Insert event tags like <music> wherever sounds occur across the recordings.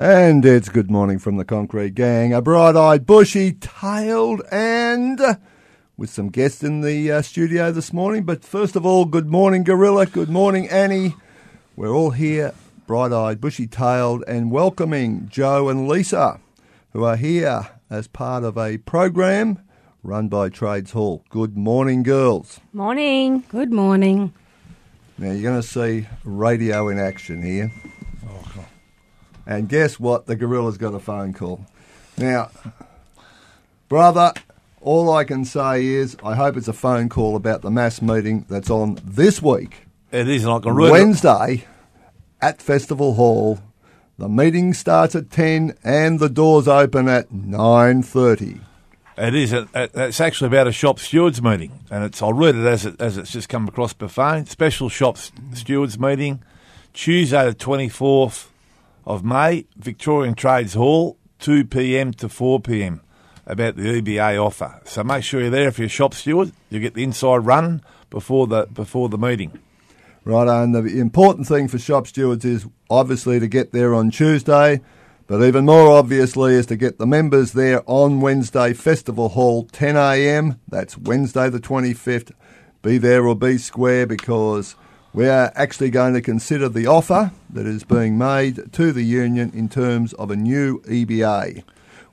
And it's good morning from the Concrete Gang. A bright eyed, bushy tailed, and with some guests in the uh, studio this morning. But first of all, good morning, Gorilla. Good morning, Annie. We're all here, bright eyed, bushy tailed, and welcoming Joe and Lisa, who are here as part of a program run by Trades Hall. Good morning, girls. Morning. Good morning. Now, you're going to see radio in action here. And guess what? The gorilla's got a phone call. Now, brother, all I can say is I hope it's a phone call about the mass meeting that's on this week, It is, I can read. Wednesday, at Festival Hall. The meeting starts at 10 and the doors open at 9.30. It is. It, it- it's actually about a shop stewards meeting, and it's. I'll read it as it as it's just come across by phone. Special shop stewards meeting, Tuesday the twenty fourth of May, Victorian Trades Hall, two p.m. to four p.m. About the EBA offer. So make sure you're there if you're a shop steward. You get the inside run before the before the meeting. Right, and the important thing for shop stewards is obviously to get there on Tuesday, but even more obviously is to get the members there on Wednesday, Festival Hall, 10 a.m. That's Wednesday the 25th. Be there or be square because we are actually going to consider the offer that is being made to the union in terms of a new EBA.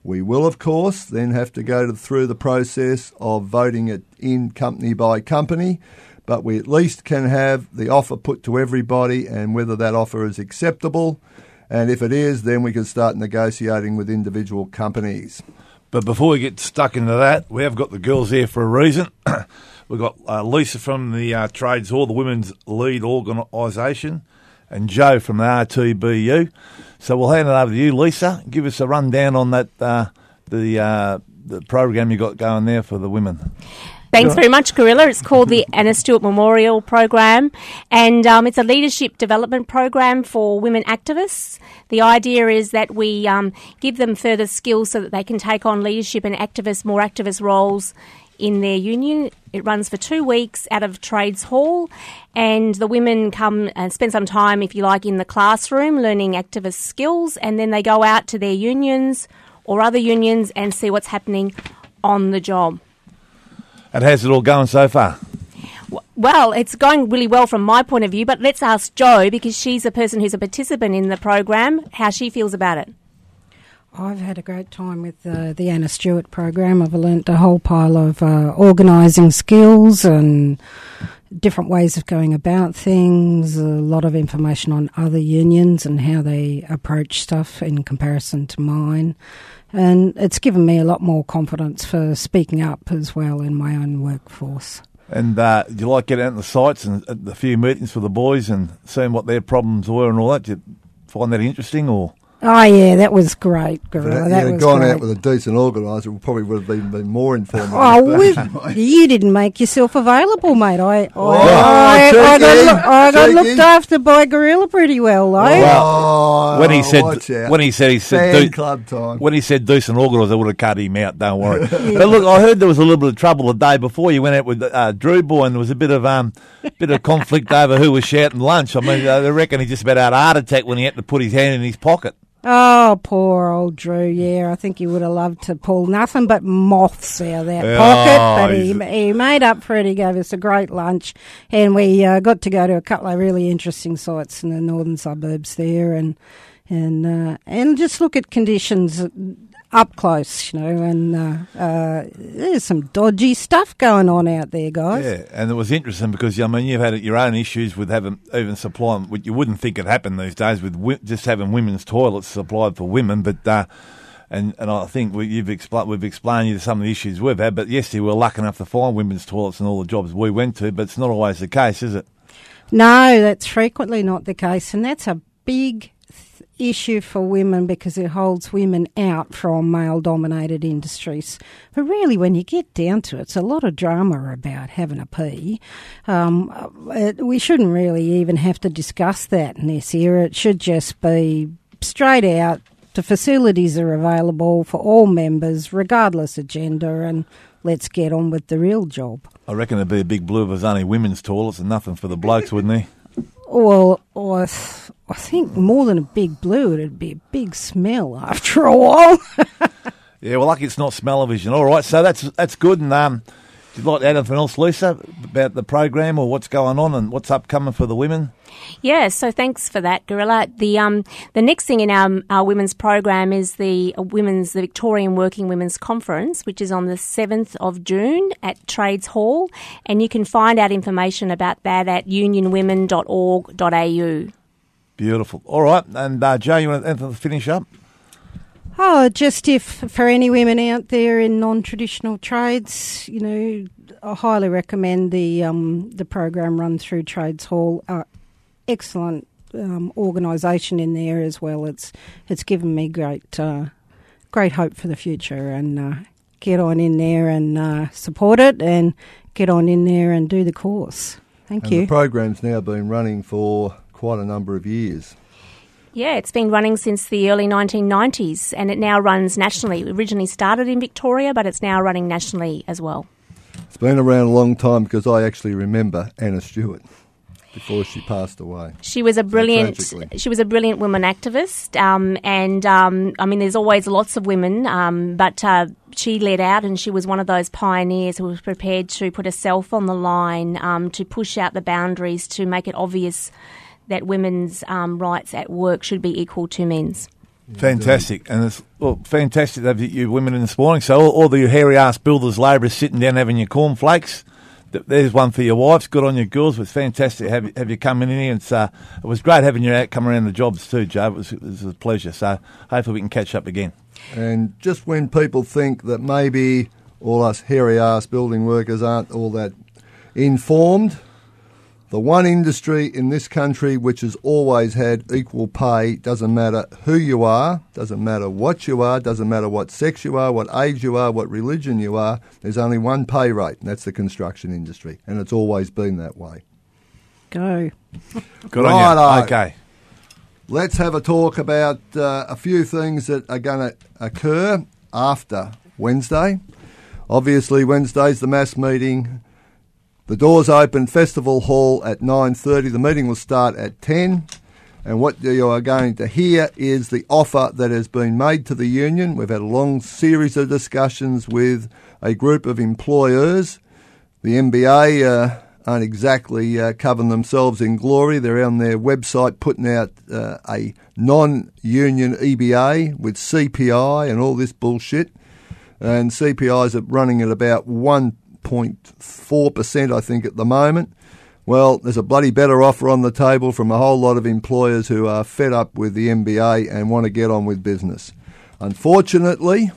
We will, of course, then have to go to, through the process of voting it in company by company, but we at least can have the offer put to everybody and whether that offer is acceptable. And if it is, then we can start negotiating with individual companies. But before we get stuck into that, we have got the girls here for a reason. <clears throat> We've got uh, Lisa from the uh, Trades Hall, the Women's Lead Organisation, and Joe from the RTBU. So we'll hand it over to you, Lisa. Give us a rundown on that uh, the uh, the program you got going there for the women. Thanks very much, Gorilla. It's called the Anna Stewart Memorial Program, and um, it's a leadership development program for women activists. The idea is that we um, give them further skills so that they can take on leadership and activist, more activist roles in their union. It runs for two weeks out of Trades Hall, and the women come and spend some time, if you like, in the classroom learning activist skills, and then they go out to their unions or other unions and see what's happening on the job. And how's it all going so far? Well, it's going really well from my point of view, but let's ask Jo because she's a person who's a participant in the program, how she feels about it. I've had a great time with uh, the Anna Stewart program. I've learnt a whole pile of uh, organising skills and different ways of going about things, a lot of information on other unions and how they approach stuff in comparison to mine. and it's given me a lot more confidence for speaking up as well in my own workforce. And uh, do you like getting out on the sites and at the few meetings with the boys and seeing what their problems were and all that? Do you find that interesting or? Oh yeah, that was great, Gorilla. If That you'd was gone great. out with a decent organiser, we probably would have been, been more informed. Oh, we, you didn't make yourself available, mate. I, I, Oh, I, I got, cheeky, I got looked after by Gorilla pretty well, though. Oh, when he said watch out. when he said he said Fan do- club time. when he said decent organiser, I would have cut him out. Don't worry. <laughs> But look, I heard there was a little bit of trouble the day before you went out with uh, Drew Boy, and there was a bit of um bit of conflict over who was shouting lunch. I mean, uh, they reckon he just about had a heart attack when he had to put his hand in his pocket. Oh, poor old Drew. Yeah, I think he would have loved to pull nothing but moths out of that Oh, pocket, but he, he made up for it. He gave us a great lunch, and we uh, got to go to a couple of really interesting sites in the northern suburbs there, and and uh, and just look at conditions up close, you know. And uh, uh, there's some dodgy stuff going on out there, guys. Yeah, and it was interesting because I mean you've had your own issues with having even supplying. what You wouldn't think it happened these days with wi- just having women's toilets supplied for women, but. Uh, and, and I think we, you've expl- we've explained you some of the issues we've had, but yes, we were lucky enough to find women's toilets in all the jobs we went to, but it's not always the case, is it? No, that's frequently not the case, and that's a big issue for women because it holds women out from male dominated industries. But really, when you get down to it, it's a lot of drama about having a pee. Um, uh, we shouldn't really even have to discuss that in this era. It should just be straight out. The facilities are available for all members, regardless of gender, and let's get on with the real job. I reckon it'd be a big blue if it was only women's toilets and nothing for the blokes, wouldn't he? Well, I, th- I think more than a big blue, it'd be a big smell after a while. <laughs> Yeah, well, lucky it's not smell-o-vision. All right, so that's that's good. And um, do you like to add anything else, Lisa, about the program or what's going on and what's upcoming for the women? Yeah, so thanks for that, Gorilla. The um the next thing in our our women's program is the uh, women's the Victorian Working Women's Conference, which is on the seventh of June at Trades Hall, and you can find out information about that at unionwomen.org.au. Beautiful. All right, and uh, Joe, you want to finish up? oh, just if for any women out there in non-traditional trades, you know, I highly recommend the um, the program run through Trades Hall. Uh, excellent um, organisation in there as well. It's it's given me great uh, great hope for the future and. Uh, Get on in there and uh, support it, and get on in there and do the course. Thank and you. the program's now been running for quite a number of years. Yeah, it's been running since the early 1990s, and it now runs nationally. It originally started in Victoria, but it's now running nationally as well. It's been around a long time because I actually remember Anna Stewart before she passed away. She was a brilliant. tragically. she was a brilliant woman activist, um, and um, I mean, there's always lots of women, um, but uh, she led out, and she was one of those pioneers who was prepared to put herself on the line um, to push out the boundaries to make it obvious that women's um, rights at work should be equal to men's. Fantastic, and it's well, fantastic to have you- you women in this morning. So all, all the hairy ass builders, labourers sitting down having your cornflakes. Th- There's one for your wives. Good on you, girls. It was fantastic have you, have you coming in here. It's, uh, it was great having you out coming around the jobs too, Joe. It was, it was a pleasure. So hopefully we can catch up again. And just when people think that maybe all us hairy ass building workers aren't all that informed, the one industry in this country which has always had equal pay doesn't matter who you are, doesn't matter what you are, doesn't matter what sex you are, what age you are, what religion you are, there's only one pay rate, and that's the construction industry. And it's always been that way. Go. Good on you. Okay. Let's have a talk about uh, a few things that are going to occur after Wednesday. Obviously, Wednesday's the mass meeting. The doors open Festival Hall at 9:30. The meeting will start at 10. And what you are going to hear is the offer that has been made to the union. We've had a long series of discussions with a group of employers. The MBA uh, aren't exactly uh, covering themselves in glory. They're on their website putting out uh, a non union EBA with CPI and all this bullshit. And CPIs are running at about 1.4%, I think, at the moment. Well, there's a bloody better offer on the table from a whole lot of employers who are fed up with the MBA and want to get on with business. Unfortunately,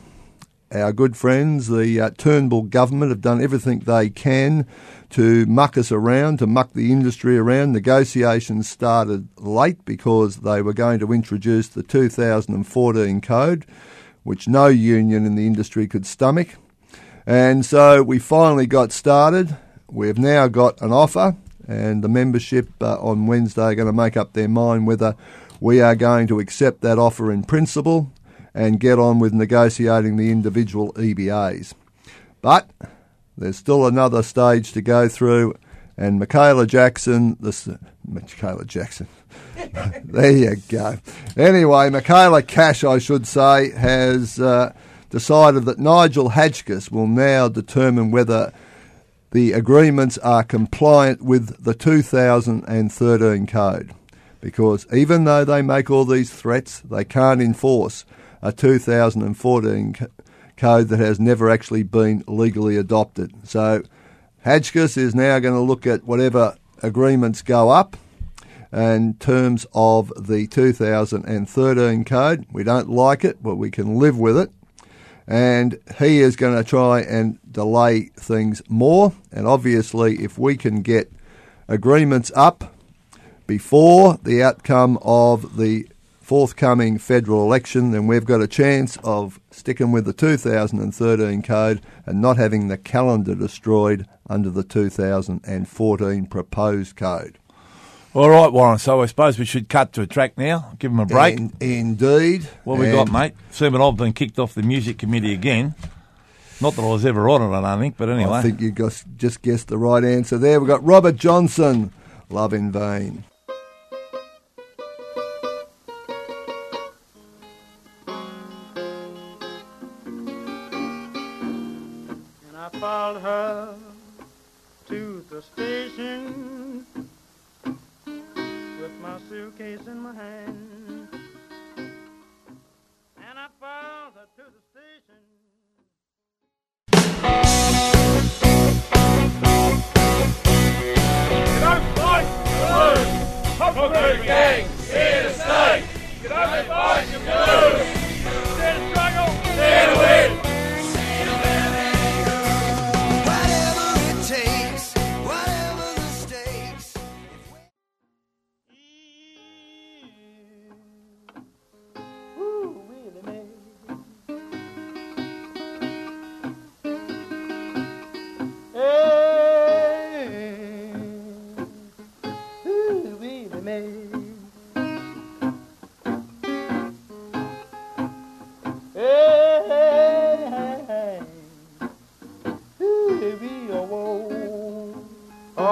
our good friends, the uh, Turnbull government, have done everything they can to muck us around, to muck the industry around. Negotiations started late because they were going to introduce the 2014 code, which no union in the industry could stomach. And so we finally got started. We've now got an offer, and the membership uh, on Wednesday are going to make up their mind whether we are going to accept that offer in principle and get on with negotiating the individual EBAs. But there's still another stage to go through, and Michaela Jackson, this Michaela Jackson, <laughs> there you go. Anyway, Michaela Cash, I should say, has uh, decided that Nigel Hadgkiss will now determine whether the agreements are compliant with the 2013 code. Because even though they make all these threats, they can't enforce a 2014 c- code that has never actually been legally adopted. So Hadgkiss is now going to look at whatever agreements go up in terms of the 2013 code. We don't like it, but we can live with it. And he is going to try and delay things more. And obviously, if we can get agreements up before the outcome of the forthcoming federal election, then we've got a chance of sticking with the 2013 code and not having the calendar destroyed under the 2014 proposed code. All right, Warren. So I suppose we should cut to a track now. Give them a break. In- indeed. what we got, mate? Assuming I've been kicked off the music committee again. Not that I was ever on it, I don't think. But anyway, I think you gus- just guessed the right answer there. We've got Robert Johnson, Love in Vain. And I followed her to the station in my hand.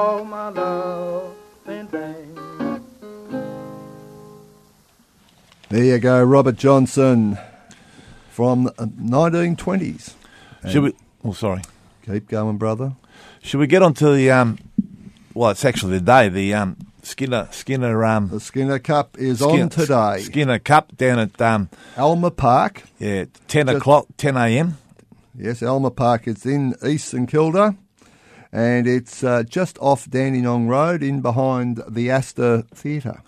All my love in vain. There you go, Robert Johnson from the 1920s. should we? Oh, sorry. Keep going, brother. Should we get on to the um? Well, it's actually the day. The um Skinner Skinner um The Skinner Cup is Skin- on today. Skinner Cup down at um Alma Park. yeah ten Just- o'clock ten a.m. Yes, Alma Park. It's in East St Kilda. And it's uh, just off Dandenong Road in behind the Astor Theatre.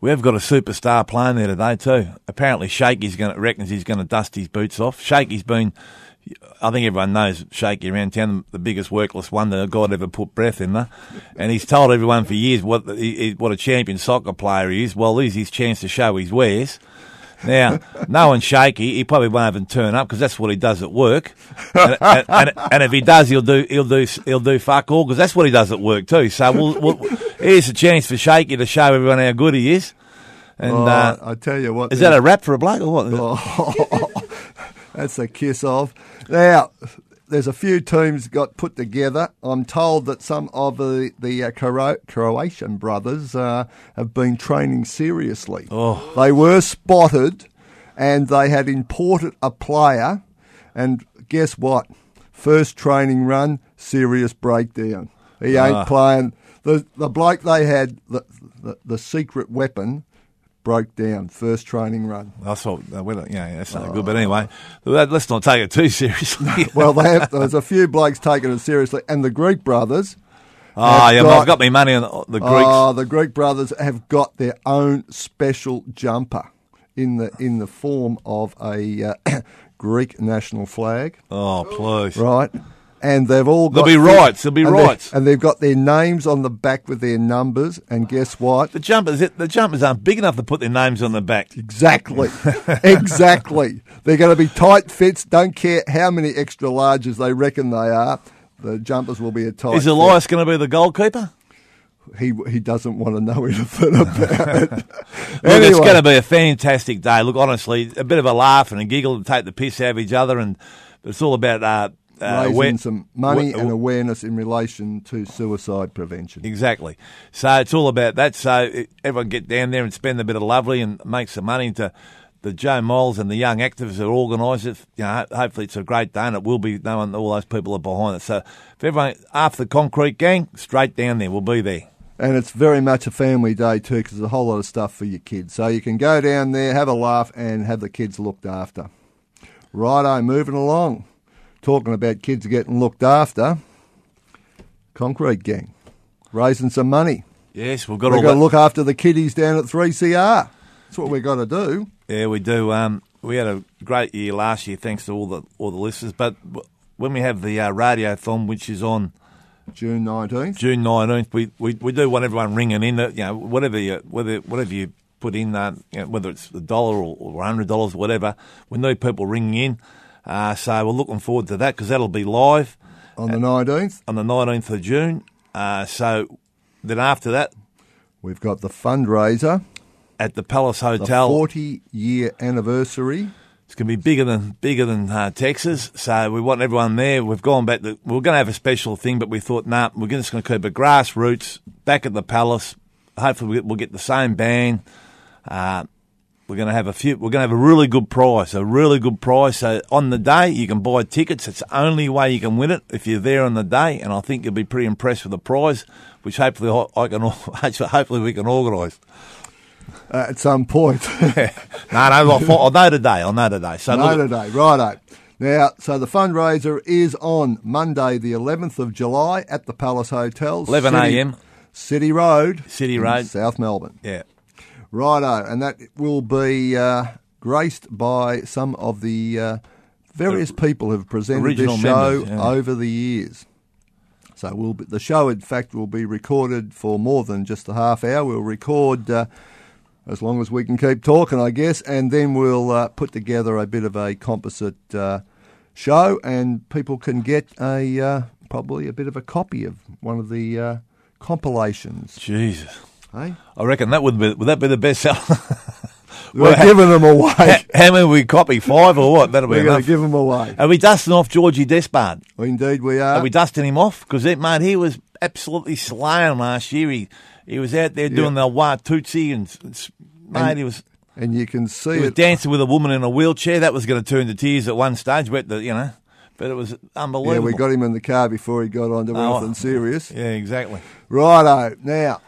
We've got a superstar playing there today too. Apparently, Shaky's going to reckons he's going to dust his boots off. Shaky's been, I think everyone knows Shaky around town, the biggest workless wonder God ever put breath in there. And he's told everyone for years what what a champion soccer player he is. Well, this is his chance to show his wares. Now, knowing Shaky, he probably won't even turn up because that's what he does at work. And, and, and, and if he does, he'll do he'll do he'll do fuck all because that's what he does at work too. So we'll, we'll, here's a chance for Shaky to show everyone how good he is. And Oh, uh, I tell you what. is that a rap for a bloke or what? <laughs> Oh, <laughs> that's a kiss off. Now, there's a few teams got put together. I'm told that some of the the uh, Cro- Croatian brothers uh, have been training seriously. Oh. They were spotted, and they had imported a player. And guess what? First training run, serious breakdown. He ain't Ah. playing. The the bloke they had, the, the the secret weapon, broke down. First training run. I thought, uh, well, yeah, that's not good. But anyway, let- let's not take it too <laughs> seriously. <laughs> Well, they have, there's a few blokes taking it seriously, and the Greek brothers. oh, yeah, well, got- I've got my money on the, the Greeks. Oh, the Greek brothers have got their own special jumper. in the in the form of a uh, <coughs> Greek national flag, Oh, please. right? And they've all got There'll be rights, there'll be and rights. and they've got their names on the back with their numbers. And guess what? The jumpers, the jumpers aren't big enough to put their names on the back. Exactly. <laughs> exactly. They're going to be tight fits. Don't care how many extra larges they reckon they are. The jumpers will be a tight. Is fit. Elias going to be the goalkeeper? He he doesn't want to know <laughs> anything about it. Look, it's going to be a fantastic day. Look, honestly, a bit of a laugh and a giggle to take the piss out of each other, and it's all about uh, uh, raising some money and awareness in relation to suicide prevention. Exactly. So it's all about that. So everyone get down there and spend a bit of lovely and make some money to the Joe Moles and the young activists that organise it. You know, hopefully it's a great day and it will be knowing all those people are behind it. So if everyone after the concrete gang, straight down there, we'll be there. And it's very much a family day too, because there's a whole lot of stuff for your kids. So you can go down there, have a laugh, and have the kids looked after. Righto, moving along. Talking about kids getting looked after. Concrete Gang, raising some money. Yes, we've got to look after the kiddies down at 3CR. That's what we've got to do. Yeah, we do. Um, we had a great year last year, thanks to all the all the listeners. But when we have the uh, radiothon, which is on June 19th. June nineteenth, we, we, we do want everyone ringing in. That you know, whatever you whether whatever you put in, uh, you know, whether it's a dollar or, or hundred dollars, whatever. We need people ringing in. Uh, so we're looking forward to that because that'll be live On the 19th, on the nineteenth of June. Uh, so then after that, we've got the fundraiser, at the Palace the Hotel, 40 year anniversary. It's going to be bigger than bigger than uh, Texas, so we want everyone there. We've gone back. To, we are going to have a special thing, but we thought, nah, we're just going to keep it grassroots back at the Palace. Hopefully, we'll get, we'll get the same band. Uh, we're going to have a few. We're going to have a really good price, a really good price. So on the day, you can buy tickets. It's the only way you can win it if you're there on the day, and I think you'll be pretty impressed with the prize, which hopefully I can. <laughs> Hopefully, we can organise. Uh, at some point. <laughs> No, no, I'll, I'll know today. I'll know today. So No, look, today, righto. Now, so the fundraiser is on Monday, the 11th of July, at the Palace Hotel, 11 a.m. City Road, City Road. South Melbourne. Yeah. Righto, and that will be uh, graced by some of the uh, various people who've presented this show members, yeah. over the years. So we'll be, the show, in fact, will be recorded for more than just a half hour. We'll record uh, as long as we can keep talking, I guess, and then we'll uh, put together a bit of a composite uh, show, and people can get a uh, probably a bit of a copy of one of the uh, compilations. Jesus. I reckon that would be would that be the best seller? <laughs> we're Well, giving them how, away. <laughs> how many we copy? Five or what? That'll be We're going enough. to give them away. Are we dusting off Georgie Despard? Oh, indeed, we are. Are we dusting him off? Because mate, he was absolutely slaying last year. He he was out there doing Yeah. the wah tootsie and, and mate, he was and you can see he was it. dancing with a woman in a wheelchair. That was going to turn to tears at one stage, but the, you know, but it was unbelievable. yeah, we got him in the car before he got onto Oh. anything serious. Yeah, exactly. Righto. Now,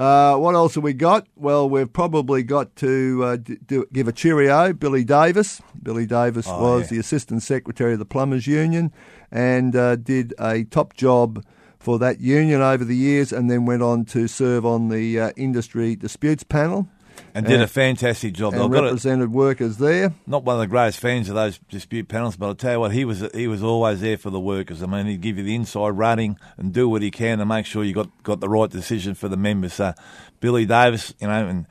uh, what else have we got? Well, we've probably got to uh, do, give a cheerio. Billy Davis. Billy Davis Oh, was yeah. the Assistant Secretary of the Plumbers Union and uh, did a top job for that union over the years and then went on to serve on the uh, Industry Disputes Panel And did And- a fantastic job. and I've got it. represented workers there. not one of the greatest fans of those dispute panels, but I'll tell you what, he was he was always there for the workers. I mean, he'd give you the inside running and do what he can to make sure you got, got the right decision for the members. So, Billy Davis, you know, and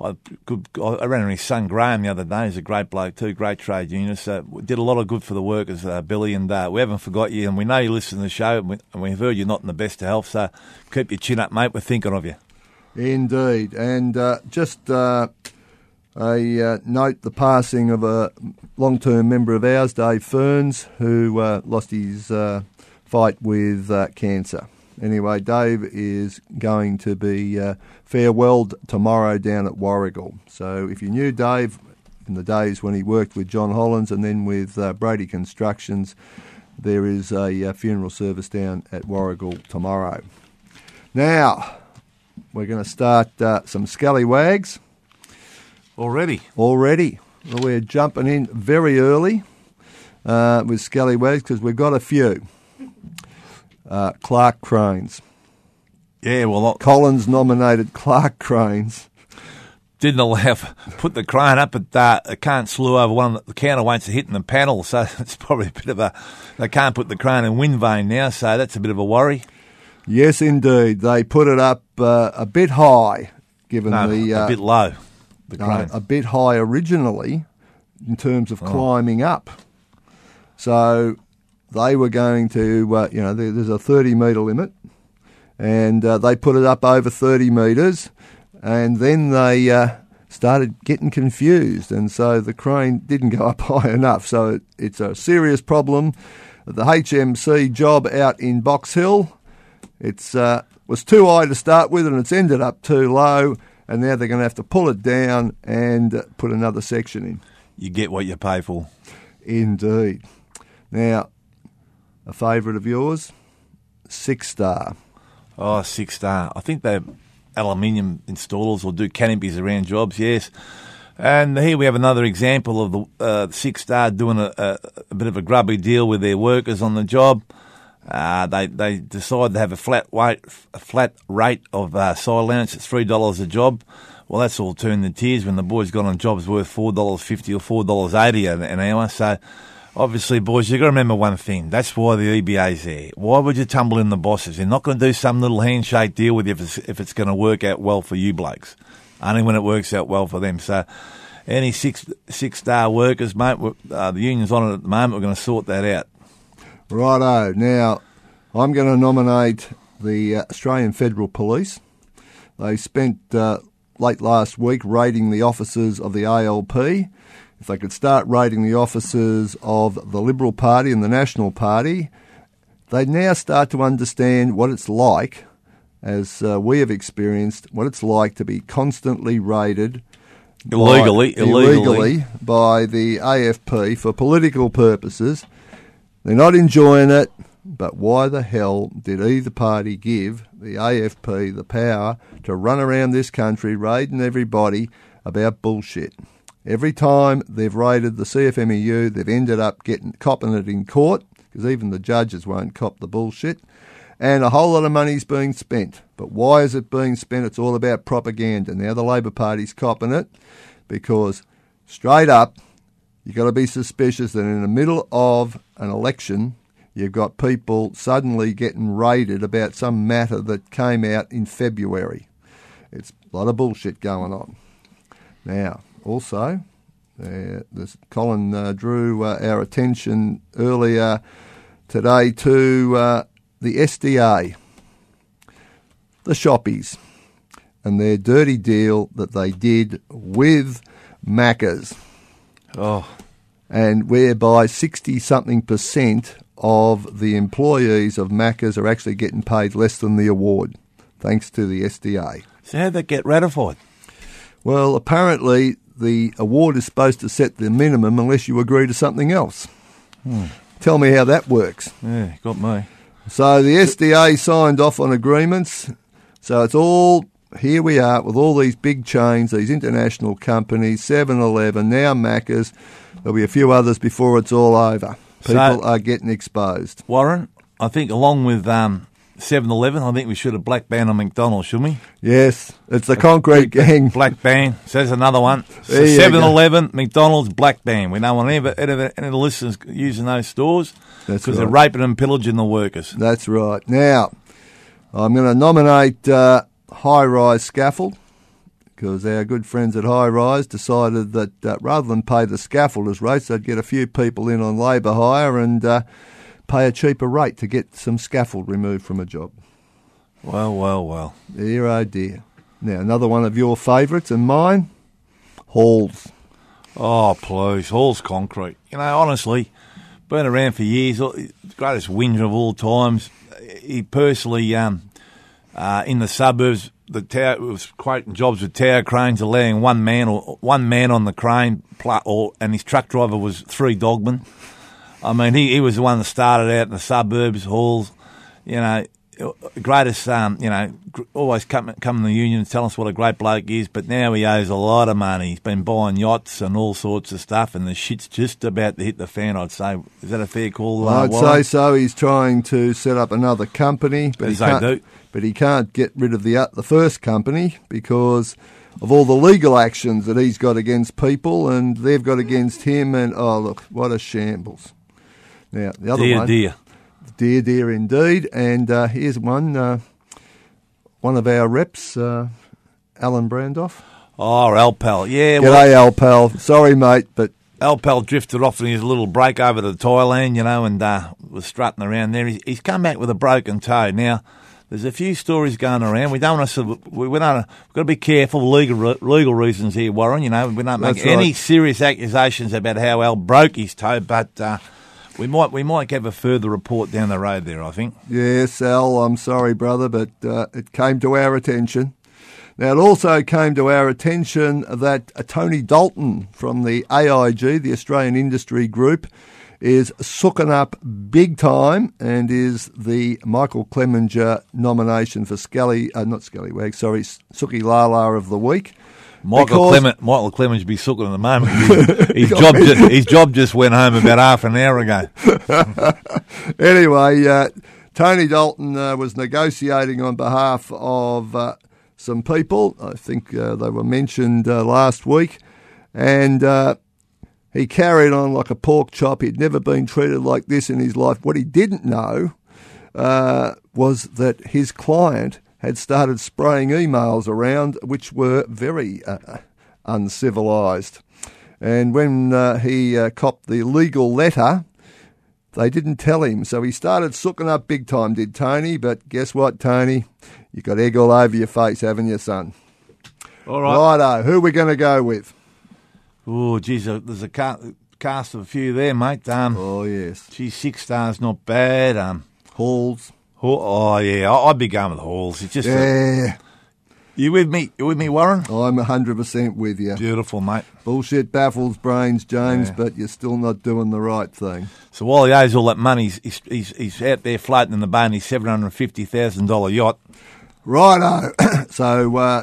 I, good, I ran into his son Graham the other day. He's a great bloke too, great trade unionist. So did a lot of good for the workers, uh, Billy, and uh, we haven't forgot you. And we know you listen to the show, and, we, and we've heard you're not in the best of health. So keep your chin up, mate. We're thinking of you. Indeed. And uh, just uh, a uh, note the passing of a long term member of ours, Dave Ferns, who uh, lost his uh, fight with uh, cancer. Anyway, Dave is going to be farewelled tomorrow down at Warragul. So if you knew Dave in the days when he worked with John Hollins and then with Brady Constructions, there is a funeral service down at Warragul tomorrow. Now, we're going to start uh, some scallywags Already. already. We're jumping in very early uh, with scallywags because we've got a few. Uh, Clark Cranes. Yeah, well, I- Collins nominated Clark Cranes. didn't allow put the crane up, but uh, it can't slew over one. The counterweights are hitting the panel, so <laughs> it's probably a bit of a. They can't put the crane in wind vane now, so that's a bit of a worry. Yes, indeed. They put it up uh, a bit high, given No, the uh, a bit low. The no, crane. a bit high originally in terms Oh. of climbing up. So they were going to, uh, you know, there, there's a 30 metre limit, and uh, they put it up over 30 metres, and then they uh, started getting confused, and so the crane didn't go up <laughs> high enough. So it, it's a serious problem. The HMC job out in Box Hill, it's uh, was too high to start with, and it's ended up too low. And now they're going to have to pull it down and uh, put another section in. you get what you pay for. Indeed. Now, a favourite of yours, Six Star. Oh, six star. I think they're aluminium installers will do canopies around jobs. Yes. And here we have another example of the uh, six star doing a, a, a bit of a grubby deal with their workers on the job. Uh, they they decide to have a flat weight, a flat rate of uh, allowance at three dollars a job. Well, that's all turned to tears when the boys got on jobs worth four dollars fifty or four dollars eighty an hour. So, obviously, boys, you've got to remember one thing. That's why the EBA's there. Why would you tumble in the bosses? They're not going to do some little handshake deal with you if it's, if it's going to work out well for you blokes. Only when it works out well for them. So, any six six star workers, mate, uh, the union's on it at the moment. We're going to sort that out. Righto. Now, I'm going to nominate the uh, Australian Federal Police. They spent uh, late last week raiding the offices of the ALP. If they could start raiding the offices of the Liberal Party and the National Party, they'd now start to understand what it's like, as uh, we have experienced, what it's like to be constantly raided Illegally, by, illegally. by the AFP for political purposes. They're not enjoying it, but why the hell did either party give the AFP the power to run around this country raiding everybody about bullshit? Every time they've raided the CFMEU, they've ended up getting copping it in court because even the judges won't cop the bullshit. And a whole lot of money's being spent. But why is it being spent? It's all about propaganda. Now the Labor Party's copping it because straight up, you've got to be suspicious that in the middle of an election, you've got people suddenly getting raided about some matter that came out in February. It's a lot of bullshit going on. Now, also, uh, this, Colin uh, drew uh, our attention earlier today to uh, the SDA, the shoppies, and their dirty deal that they did with Macca's Oh, and whereby 60 something percent of the employees of Macca's are actually getting paid less than the award, thanks to the SDA. so how'd that get ratified? Well, apparently the award is supposed to set the minimum unless you agree to something else. Hmm. Tell me how that works. Yeah, got me. So the SDA signed off on agreements. So it's all here we are with all these big chains, these international companies, 7-Eleven, now Macca's. There'll be a few others before it's all over. So- People are getting exposed. Warren, I think along with um, 7-Eleven, I think we should have black banned on McDonald's, shouldn't we? Yes, it's the concrete gang. <laughs> Black ban. Says another one. So There you 7-Eleven, McDonald's, black ban. We don't want any, of any, of it- any of the listeners using those stores That's because they're raping and pillaging the workers. That's right. Now, I'm going to nominate uh, High Rise Scaffold because our good friends at High Rise decided that uh, rather than pay the scaffolders rates, they'd get a few people in on labour hire and uh, pay a cheaper rate to get some scaffold removed from a job. Well, well, well. Dear oh dear. Now, another one of your favourites and mine, Halls. Oh, please. Hall's concrete. You know, honestly, been around for years. Greatest whinger of all times. He personally, um, uh, in the suburbs, the tower was quoting jobs with tower cranes, allowing one man or one man on the crane, or and his truck driver was three dogmen. I mean, he, he was the one that started out in the suburbs, halls. You know, greatest, um, you know, always come come in the union and tell us what a great bloke he is. But now he owes a lot of money. He's been buying yachts and all sorts of stuff, and the shit's just about to hit the fan. I'd say, is that a fair call? uh, I'd say so. He's trying to set up another company, but he As they can't. do. But he can't get rid of the uh, the first company because of all the legal actions that he's got against people, and they've got against him. And oh, look, what a shambles! Now the other Dear, one, dear. Dear, dear indeed. And uh, here's one, uh, one of our reps, uh, Alan Brandoff. Oh, Alpal. Yeah, G'day, Al pal. Sorry, mate, but Alpal drifted off in his little break over to Thailand, you know, and uh, was strutting around there. He's, he's come back with a broken toe. Now, there's a few stories going around. We don't want to. We, we don't. We've got to be careful. Legal legal reasons here, Warren. You know, we don't make That's any right. serious accusations about how Al broke his toe, but uh, we might we might have a further report down the road there. I think. Yes, Al, I'm sorry, brother, but uh, it came to our attention. Now, it also came to our attention that uh, Tony Dalton from the AIG, the Australian Industry Group, is sooking up big time and is the Michael Clemenger nomination for Scully, uh, not Scallywag, sorry, Suki Lala of the week. Michael Because- Clement, Michael Clemens be sooking at the moment. His, <laughs> job, just, his job just went home about half an hour ago. <laughs> anyway, uh, Tony Dalton uh, was negotiating on behalf of uh, some people. I think uh, they were mentioned uh, last week. And uh, he carried on like a pork chop. He'd never been treated like this in his life. What he didn't know uh, was that his client had started spraying emails around which were very uh, uncivilized. And when uh, he uh, copped the legal letter, they didn't tell him, so he started sooking up big time, did Tony. But guess what, Tony? You got egg all over your face, haven't you, son? All right. Righto, who are we going to go with? Oh, geez, uh, there's a cast of a few there, mate. Um, Oh, yes. Geez, six stars, not bad. Um, Halls. Hall, oh yeah, I- I'd be going with Halls. It's just a, Yeah, you with me? You with me, Warren? I'm 100% with you. Beautiful, mate. Bullshit baffles brains, James, Yeah. but you're still not doing the right thing. So while he owes all that money, he's, he's, he's, out there floating in the bay in his seven hundred fifty thousand dollar yacht. Righto. <coughs> so, uh,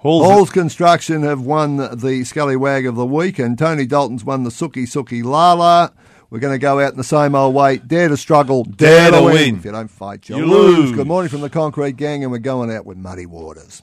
Halls, Halls Construction have won the Scullywag of the week, and Tony Dalton's won the Suki Suki Lala. We're going to go out in the same old way. Dare to struggle, dare, to win. If you don't fight, you, You lose. lose. Good morning from the Concrete Gang, and we're going out with Muddy Waters.